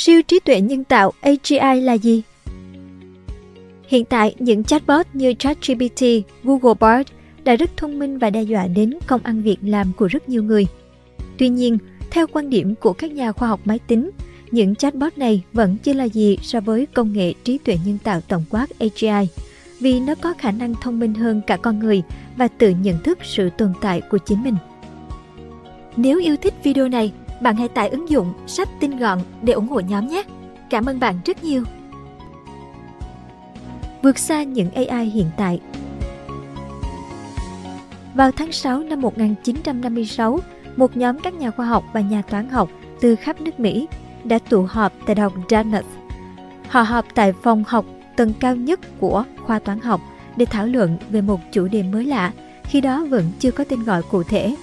Siêu trí tuệ nhân tạo AGI là gì? Hiện tại, những chatbot như ChatGPT, Google Bard đã rất thông minh và đe dọa đến công ăn việc làm của rất nhiều người. Tuy nhiên, theo quan điểm của các nhà khoa học máy tính, những chatbot này vẫn chưa là gì so với công nghệ trí tuệ nhân tạo tổng quát AGI, vì nó có khả năng thông minh hơn cả con người và tự nhận thức sự tồn tại của chính mình. Nếu yêu thích video này, bạn hãy tải ứng dụng sách tin gọn để ủng hộ nhóm nhé. Cảm ơn bạn rất nhiều. Vượt xa những AI hiện tại Vào tháng 6 năm 1956, một nhóm các nhà khoa học và nhà toán học từ khắp nước Mỹ đã tụ họp tại Đại học Dartmouth. Họ họp tại phòng học tầng cao nhất của khoa toán học để thảo luận về một chủ đề mới lạ, khi đó vẫn chưa có tên gọi cụ thể.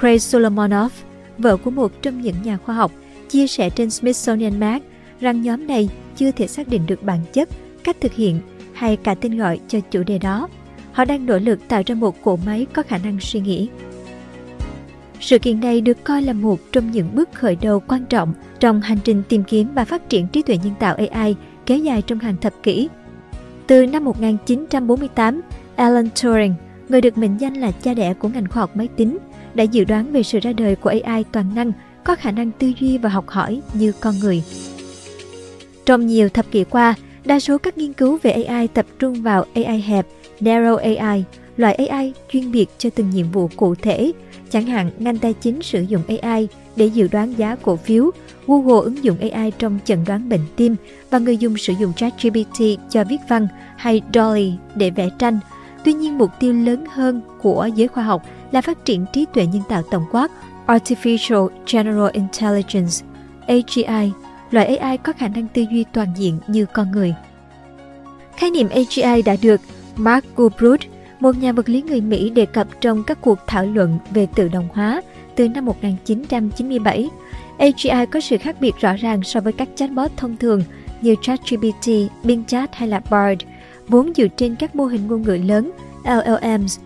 Craig Solomonov, vợ của một trong những nhà khoa học, chia sẻ trên Smithsonian Mag rằng nhóm này chưa thể xác định được bản chất, cách thực hiện hay cả tên gọi cho chủ đề đó. Họ đang nỗ lực tạo ra một cỗ máy có khả năng suy nghĩ. Sự kiện này được coi là một trong những bước khởi đầu quan trọng trong hành trình tìm kiếm và phát triển trí tuệ nhân tạo AI kéo dài trong hàng thập kỷ. Từ năm 1948, Alan Turing, người được mệnh danh là cha đẻ của ngành khoa học máy tính, đã dự đoán về sự ra đời của AI toàn năng có khả năng tư duy và học hỏi như con người. Trong nhiều thập kỷ qua, đa số các nghiên cứu về AI tập trung vào AI hẹp, Narrow AI, loại AI chuyên biệt cho từng nhiệm vụ cụ thể. Chẳng hạn, ngành tài chính sử dụng AI để dự đoán giá cổ phiếu, Google ứng dụng AI trong chẩn đoán bệnh tim và người dùng sử dụng ChatGPT cho viết văn hay Dolly để vẽ tranh. Tuy nhiên, mục tiêu lớn hơn của giới khoa học là phát triển trí tuệ nhân tạo tổng quát Artificial General Intelligence AGI, loại AI có khả năng tư duy toàn diện như con người. Khái niệm AGI đã được Mark Gubrud, một nhà vật lý người Mỹ đề cập trong các cuộc thảo luận về tự động hóa từ năm 1997. AGI có sự khác biệt rõ ràng so với các chatbot thông thường như ChatGPT, Bing Chat hay là Bard, vốn dựa trên các mô hình ngôn ngữ lớn LLMs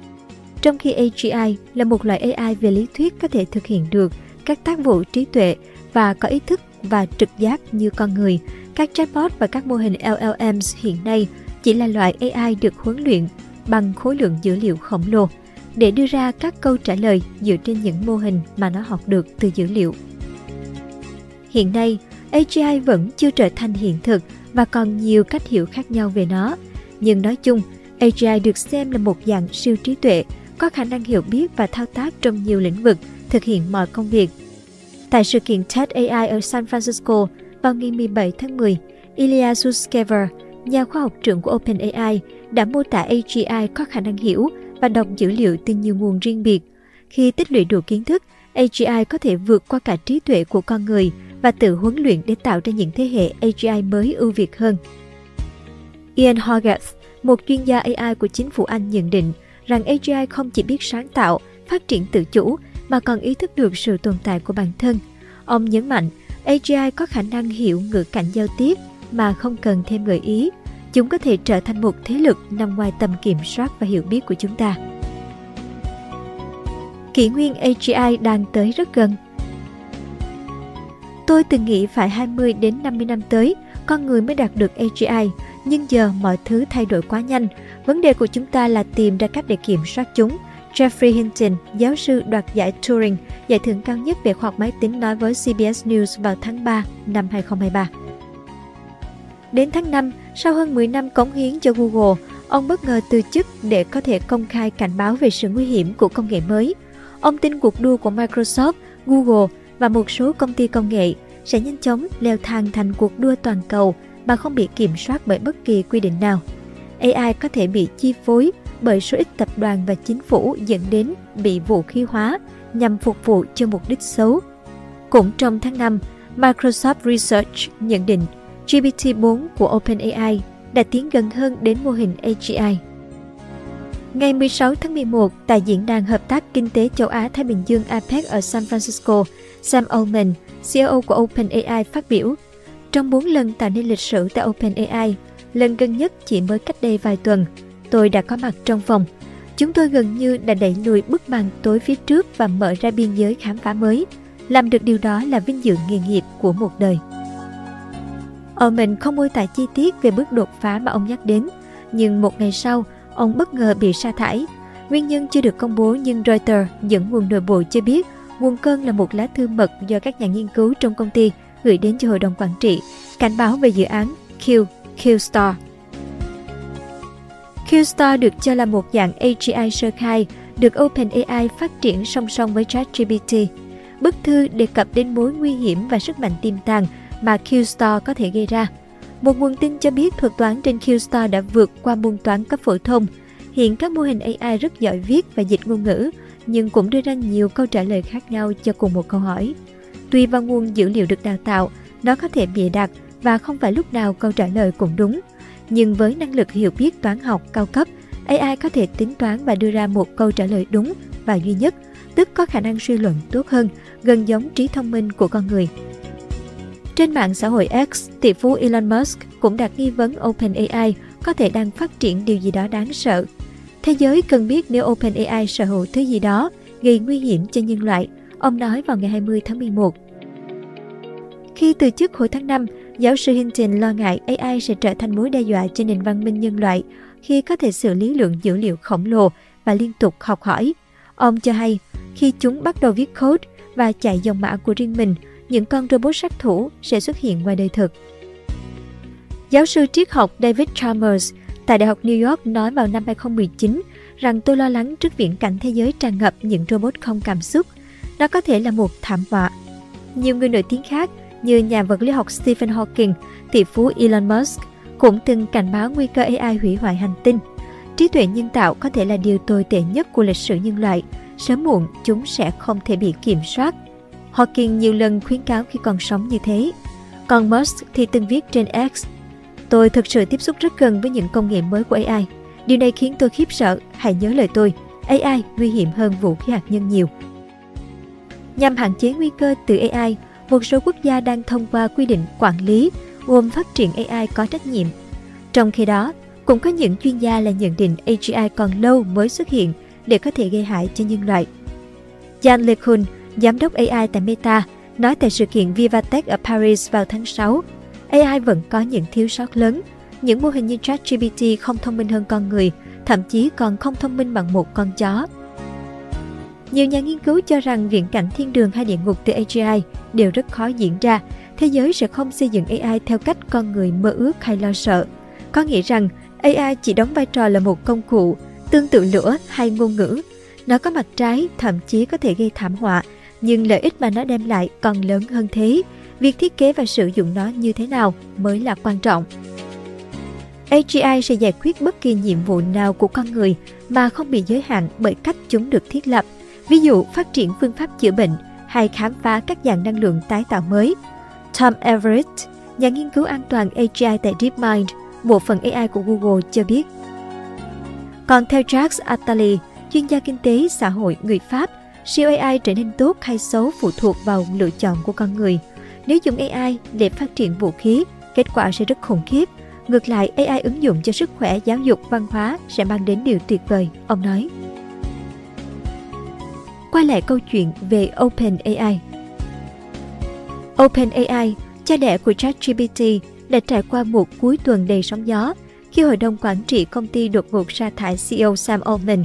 trong khi AGI là một loại AI về lý thuyết có thể thực hiện được các tác vụ trí tuệ và có ý thức và trực giác như con người, các chatbot và các mô hình LLMs hiện nay chỉ là loại AI được huấn luyện bằng khối lượng dữ liệu khổng lồ để đưa ra các câu trả lời dựa trên những mô hình mà nó học được từ dữ liệu. Hiện nay, AGI vẫn chưa trở thành hiện thực và còn nhiều cách hiểu khác nhau về nó. Nhưng nói chung, AGI được xem là một dạng siêu trí tuệ có khả năng hiểu biết và thao tác trong nhiều lĩnh vực, thực hiện mọi công việc. Tại sự kiện TED AI ở San Francisco vào ngày 17 tháng 10, Ilya Sutskever, nhà khoa học trưởng của OpenAI, đã mô tả AGI có khả năng hiểu và đọc dữ liệu từ nhiều nguồn riêng biệt. Khi tích lũy đủ kiến thức, AGI có thể vượt qua cả trí tuệ của con người và tự huấn luyện để tạo ra những thế hệ AGI mới ưu việt hơn. Ian Hogarth, một chuyên gia AI của chính phủ Anh nhận định rằng AGI không chỉ biết sáng tạo, phát triển tự chủ mà còn ý thức được sự tồn tại của bản thân. Ông nhấn mạnh, AGI có khả năng hiểu ngữ cảnh giao tiếp mà không cần thêm gợi ý. Chúng có thể trở thành một thế lực nằm ngoài tầm kiểm soát và hiểu biết của chúng ta. Kỷ nguyên AGI đang tới rất gần. Tôi từng nghĩ phải 20 đến 50 năm tới, con người mới đạt được AGI, nhưng giờ mọi thứ thay đổi quá nhanh. Vấn đề của chúng ta là tìm ra cách để kiểm soát chúng. Jeffrey Hinton, giáo sư đoạt giải Turing, giải thưởng cao nhất về khoa học máy tính nói với CBS News vào tháng 3 năm 2023. Đến tháng 5, sau hơn 10 năm cống hiến cho Google, ông bất ngờ từ chức để có thể công khai cảnh báo về sự nguy hiểm của công nghệ mới. Ông tin cuộc đua của Microsoft, Google và một số công ty công nghệ sẽ nhanh chóng leo thang thành cuộc đua toàn cầu mà không bị kiểm soát bởi bất kỳ quy định nào. AI có thể bị chi phối bởi số ít tập đoàn và chính phủ dẫn đến bị vũ khí hóa nhằm phục vụ cho mục đích xấu. Cũng trong tháng 5, Microsoft Research nhận định GPT-4 của OpenAI đã tiến gần hơn đến mô hình AGI. Ngày 16 tháng 11, tại Diễn đàn Hợp tác Kinh tế Châu Á-Thái Bình Dương APEC ở San Francisco, Sam Altman, CEO của OpenAI phát biểu, trong 4 lần tạo nên lịch sử tại OpenAI, lần gần nhất chỉ mới cách đây vài tuần, tôi đã có mặt trong phòng. Chúng tôi gần như đã đẩy lùi bức màn tối phía trước và mở ra biên giới khám phá mới. Làm được điều đó là vinh dự nghề nghiệp của một đời. Omen không mô tả chi tiết về bước đột phá mà ông nhắc đến, nhưng một ngày sau, ông bất ngờ bị sa thải. Nguyên nhân chưa được công bố nhưng Reuters dẫn nguồn nội bộ cho biết nguồn cơn là một lá thư mật do các nhà nghiên cứu trong công ty gửi đến cho hội đồng quản trị, cảnh báo về dự án Q, QStar. QStar được cho là một dạng AGI sơ khai được OpenAI phát triển song song với ChatGPT. Bức thư đề cập đến mối nguy hiểm và sức mạnh tiềm tàng mà QStar có thể gây ra. Một nguồn tin cho biết thuật toán trên QStar đã vượt qua môn toán cấp phổ thông. Hiện các mô hình AI rất giỏi viết và dịch ngôn ngữ, nhưng cũng đưa ra nhiều câu trả lời khác nhau cho cùng một câu hỏi. Tùy vào nguồn dữ liệu được đào tạo, nó có thể bịa đặt và không phải lúc nào câu trả lời cũng đúng. Nhưng với năng lực hiểu biết toán học cao cấp, AI có thể tính toán và đưa ra một câu trả lời đúng và duy nhất, tức có khả năng suy luận tốt hơn, gần giống trí thông minh của con người. Trên mạng xã hội X, tỷ phú Elon Musk cũng đặt nghi vấn OpenAI có thể đang phát triển điều gì đó đáng sợ. Thế giới cần biết nếu OpenAI sở hữu thứ gì đó gây nguy hiểm cho nhân loại, ông nói vào ngày 20 tháng 11. Khi từ chức hồi tháng 5, giáo sư Hinton lo ngại AI sẽ trở thành mối đe dọa cho nền văn minh nhân loại khi có thể xử lý lượng dữ liệu khổng lồ và liên tục học hỏi. Ông cho hay, khi chúng bắt đầu viết code và chạy dòng mã của riêng mình, những con robot sát thủ sẽ xuất hiện ngoài đời thực. Giáo sư triết học David Chalmers tại Đại học New York nói vào năm 2019 rằng tôi lo lắng trước viễn cảnh thế giới tràn ngập những robot không cảm xúc. Nó có thể là một thảm họa. Nhiều người nổi tiếng khác như nhà vật lý học Stephen Hawking, tỷ phú Elon Musk cũng từng cảnh báo nguy cơ AI hủy hoại hành tinh. Trí tuệ nhân tạo có thể là điều tồi tệ nhất của lịch sử nhân loại. Sớm muộn, chúng sẽ không thể bị kiểm soát. Hawking nhiều lần khuyến cáo khi còn sống như thế. Còn Musk thì từng viết trên X Tôi thực sự tiếp xúc rất gần với những công nghệ mới của AI. Điều này khiến tôi khiếp sợ, hãy nhớ lời tôi, AI nguy hiểm hơn vũ khí hạt nhân nhiều. Nhằm hạn chế nguy cơ từ AI, một số quốc gia đang thông qua quy định quản lý gồm phát triển AI có trách nhiệm. Trong khi đó, cũng có những chuyên gia là nhận định AGI còn lâu mới xuất hiện để có thể gây hại cho nhân loại. Jan LeCun, giám đốc AI tại Meta, nói tại sự kiện Vivatech ở Paris vào tháng 6 AI vẫn có những thiếu sót lớn. Những mô hình như ChatGPT không thông minh hơn con người, thậm chí còn không thông minh bằng một con chó. Nhiều nhà nghiên cứu cho rằng viễn cảnh thiên đường hay địa ngục từ AGI đều rất khó diễn ra. Thế giới sẽ không xây dựng AI theo cách con người mơ ước hay lo sợ. Có nghĩa rằng AI chỉ đóng vai trò là một công cụ, tương tự lửa hay ngôn ngữ. Nó có mặt trái, thậm chí có thể gây thảm họa, nhưng lợi ích mà nó đem lại còn lớn hơn thế việc thiết kế và sử dụng nó như thế nào mới là quan trọng. AGI sẽ giải quyết bất kỳ nhiệm vụ nào của con người mà không bị giới hạn bởi cách chúng được thiết lập, ví dụ phát triển phương pháp chữa bệnh hay khám phá các dạng năng lượng tái tạo mới. Tom Everett, nhà nghiên cứu an toàn AGI tại DeepMind, một phần AI của Google cho biết. Còn theo Jacques Attali, chuyên gia kinh tế xã hội người Pháp, siêu AI trở nên tốt hay xấu phụ thuộc vào lựa chọn của con người – nếu dùng AI để phát triển vũ khí, kết quả sẽ rất khủng khiếp. Ngược lại, AI ứng dụng cho sức khỏe, giáo dục, văn hóa sẽ mang đến điều tuyệt vời, ông nói. Quay lại câu chuyện về OpenAI. OpenAI, cha đẻ của ChatGPT, đã trải qua một cuối tuần đầy sóng gió khi hội đồng quản trị công ty đột ngột sa thải CEO Sam Altman,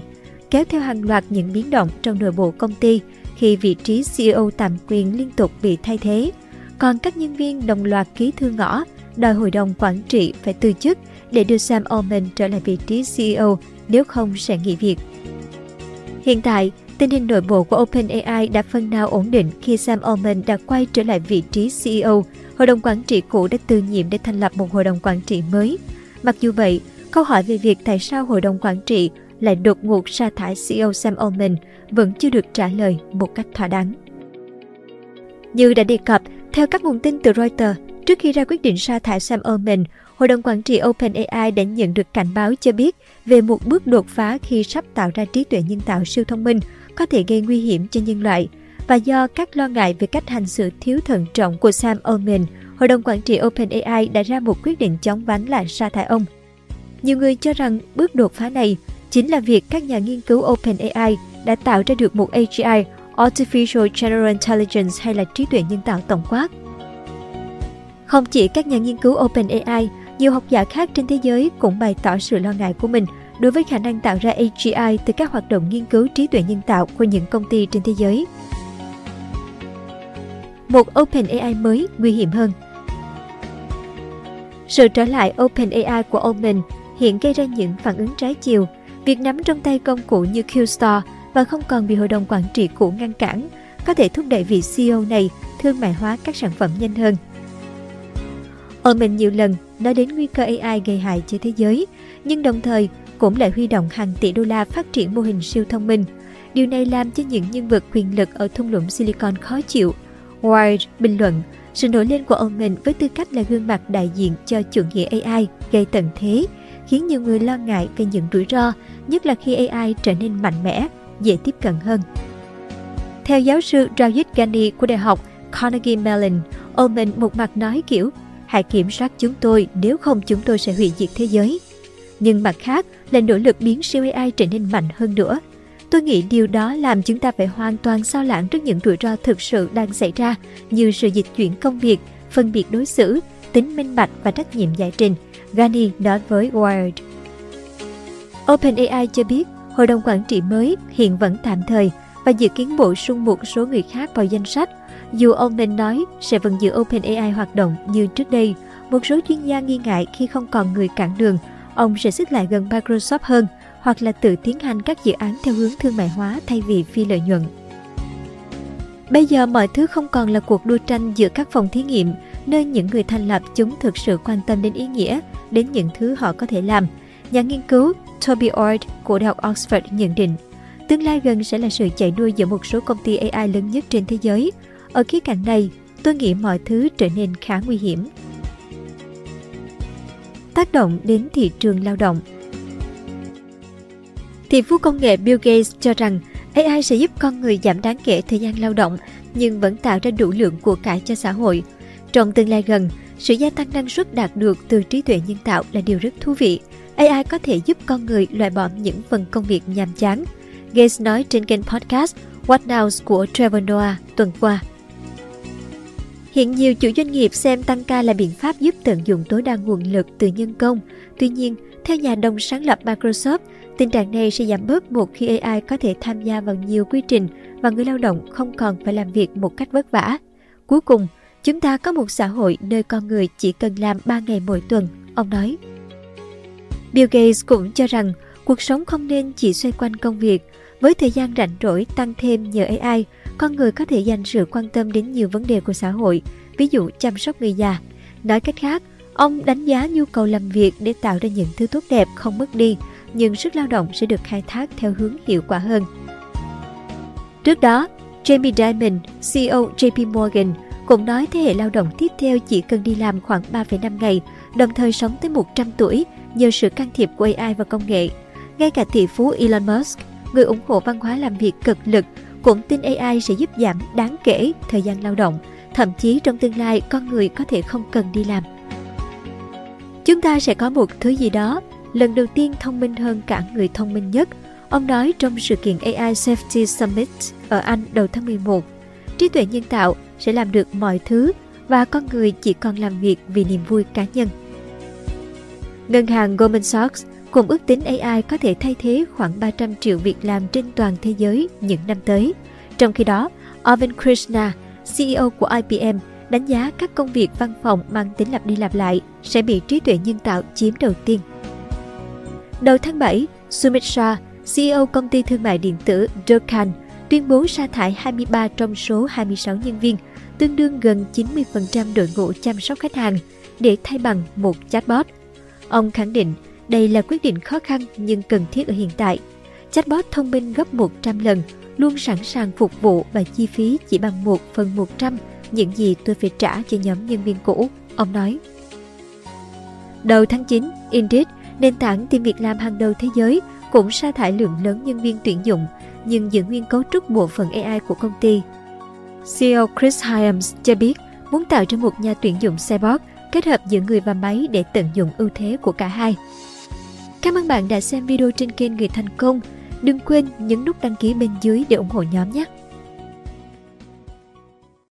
kéo theo hàng loạt những biến động trong nội bộ công ty khi vị trí CEO tạm quyền liên tục bị thay thế còn các nhân viên đồng loạt ký thư ngõ đòi hội đồng quản trị phải từ chức để đưa Sam Altman trở lại vị trí CEO nếu không sẽ nghỉ việc. Hiện tại, tình hình nội bộ của OpenAI đã phần nào ổn định khi Sam Altman đã quay trở lại vị trí CEO. Hội đồng quản trị cũ đã từ nhiệm để thành lập một hội đồng quản trị mới. Mặc dù vậy, câu hỏi về việc tại sao hội đồng quản trị lại đột ngột sa thải CEO Sam Altman vẫn chưa được trả lời một cách thỏa đáng. Như đã đề cập, theo các nguồn tin từ Reuters, trước khi ra quyết định sa thải Sam Altman, Hội đồng quản trị OpenAI đã nhận được cảnh báo cho biết về một bước đột phá khi sắp tạo ra trí tuệ nhân tạo siêu thông minh có thể gây nguy hiểm cho nhân loại. Và do các lo ngại về cách hành xử thiếu thận trọng của Sam Altman, Hội đồng quản trị OpenAI đã ra một quyết định chóng vánh là sa thải ông. Nhiều người cho rằng bước đột phá này chính là việc các nhà nghiên cứu OpenAI đã tạo ra được một AGI Artificial General Intelligence hay là trí tuệ nhân tạo tổng quát. Không chỉ các nhà nghiên cứu OpenAI, nhiều học giả khác trên thế giới cũng bày tỏ sự lo ngại của mình đối với khả năng tạo ra AGI từ các hoạt động nghiên cứu trí tuệ nhân tạo của những công ty trên thế giới. Một OpenAI mới nguy hiểm hơn Sự trở lại OpenAI của Open hiện gây ra những phản ứng trái chiều. Việc nắm trong tay công cụ như QStar và không còn bị hội đồng quản trị cũ ngăn cản có thể thúc đẩy vị CEO này thương mại hóa các sản phẩm nhanh hơn. Omen nhiều lần nói đến nguy cơ AI gây hại cho thế giới, nhưng đồng thời cũng lại huy động hàng tỷ đô la phát triển mô hình siêu thông minh. Điều này làm cho những nhân vật quyền lực ở thung lũng Silicon khó chịu. Wired bình luận, sự nổi lên của ông mình với tư cách là gương mặt đại diện cho chủ nghĩa AI gây tận thế, khiến nhiều người lo ngại về những rủi ro, nhất là khi AI trở nên mạnh mẽ, dễ tiếp cận hơn. Theo giáo sư Rajit Gandhi của Đại học Carnegie Mellon, Omen một mặt nói kiểu hãy kiểm soát chúng tôi nếu không chúng tôi sẽ hủy diệt thế giới. Nhưng mặt khác là nỗ lực biến siêu AI trở nên mạnh hơn nữa. Tôi nghĩ điều đó làm chúng ta phải hoàn toàn sao lãng trước những rủi ro thực sự đang xảy ra như sự dịch chuyển công việc, phân biệt đối xử, tính minh bạch và trách nhiệm giải trình, gani nói với Wired. OpenAI cho biết hội đồng quản trị mới hiện vẫn tạm thời và dự kiến bổ sung một số người khác vào danh sách dù ông nên nói sẽ vẫn giữ OpenAI hoạt động như trước đây, một số chuyên gia nghi ngại khi không còn người cản đường, ông sẽ xích lại gần Microsoft hơn hoặc là tự tiến hành các dự án theo hướng thương mại hóa thay vì phi lợi nhuận. Bây giờ mọi thứ không còn là cuộc đua tranh giữa các phòng thí nghiệm, nơi những người thành lập chúng thực sự quan tâm đến ý nghĩa, đến những thứ họ có thể làm. Nhà nghiên cứu Toby Ord của Đại học Oxford nhận định, tương lai gần sẽ là sự chạy đua giữa một số công ty AI lớn nhất trên thế giới, ở khía cạnh này, tôi nghĩ mọi thứ trở nên khá nguy hiểm. Tác động đến thị trường lao động Thị phú công nghệ Bill Gates cho rằng AI sẽ giúp con người giảm đáng kể thời gian lao động nhưng vẫn tạo ra đủ lượng của cải cho xã hội. Trong tương lai gần, sự gia tăng năng suất đạt được từ trí tuệ nhân tạo là điều rất thú vị. AI có thể giúp con người loại bỏ những phần công việc nhàm chán. Gates nói trên kênh podcast What Now của Trevor Noah tuần qua. Hiện nhiều chủ doanh nghiệp xem tăng ca là biện pháp giúp tận dụng tối đa nguồn lực từ nhân công. Tuy nhiên, theo nhà đồng sáng lập Microsoft, tình trạng này sẽ giảm bớt một khi AI có thể tham gia vào nhiều quy trình và người lao động không còn phải làm việc một cách vất vả. Cuối cùng, chúng ta có một xã hội nơi con người chỉ cần làm 3 ngày mỗi tuần, ông nói. Bill Gates cũng cho rằng cuộc sống không nên chỉ xoay quanh công việc, với thời gian rảnh rỗi tăng thêm nhờ AI, con người có thể dành sự quan tâm đến nhiều vấn đề của xã hội, ví dụ chăm sóc người già. Nói cách khác, ông đánh giá nhu cầu làm việc để tạo ra những thứ tốt đẹp không mất đi, nhưng sức lao động sẽ được khai thác theo hướng hiệu quả hơn. Trước đó, Jamie Dimon, CEO JP Morgan, cũng nói thế hệ lao động tiếp theo chỉ cần đi làm khoảng 3,5 ngày, đồng thời sống tới 100 tuổi nhờ sự can thiệp của AI và công nghệ. Ngay cả tỷ phú Elon Musk, người ủng hộ văn hóa làm việc cực lực, cũng tin AI sẽ giúp giảm đáng kể thời gian lao động, thậm chí trong tương lai con người có thể không cần đi làm. Chúng ta sẽ có một thứ gì đó lần đầu tiên thông minh hơn cả người thông minh nhất. Ông nói trong sự kiện AI Safety Summit ở Anh đầu tháng 11. Trí tuệ nhân tạo sẽ làm được mọi thứ và con người chỉ còn làm việc vì niềm vui cá nhân. Ngân hàng Goldman Sachs cùng ước tính AI có thể thay thế khoảng 300 triệu việc làm trên toàn thế giới những năm tới. Trong khi đó, Arvind Krishna, CEO của IBM, đánh giá các công việc văn phòng mang tính lặp đi lặp lại sẽ bị trí tuệ nhân tạo chiếm đầu tiên. Đầu tháng 7, Sumit Shah, CEO công ty thương mại điện tử Durkan, tuyên bố sa thải 23 trong số 26 nhân viên, tương đương gần 90% đội ngũ chăm sóc khách hàng, để thay bằng một chatbot. Ông khẳng định đây là quyết định khó khăn nhưng cần thiết ở hiện tại. Chatbot thông minh gấp 100 lần, luôn sẵn sàng phục vụ và chi phí chỉ bằng 1 phần 100 những gì tôi phải trả cho nhóm nhân viên cũ, ông nói. Đầu tháng 9, Indeed, nền tảng tìm việc làm hàng đầu thế giới, cũng sa thải lượng lớn nhân viên tuyển dụng, nhưng giữ nguyên cấu trúc bộ phận AI của công ty. CEO Chris Hyams cho biết muốn tạo ra một nhà tuyển dụng cyborg kết hợp giữa người và máy để tận dụng ưu thế của cả hai. Cảm ơn bạn đã xem video trên kênh Người Thành Công. Đừng quên nhấn nút đăng ký bên dưới để ủng hộ nhóm nhé.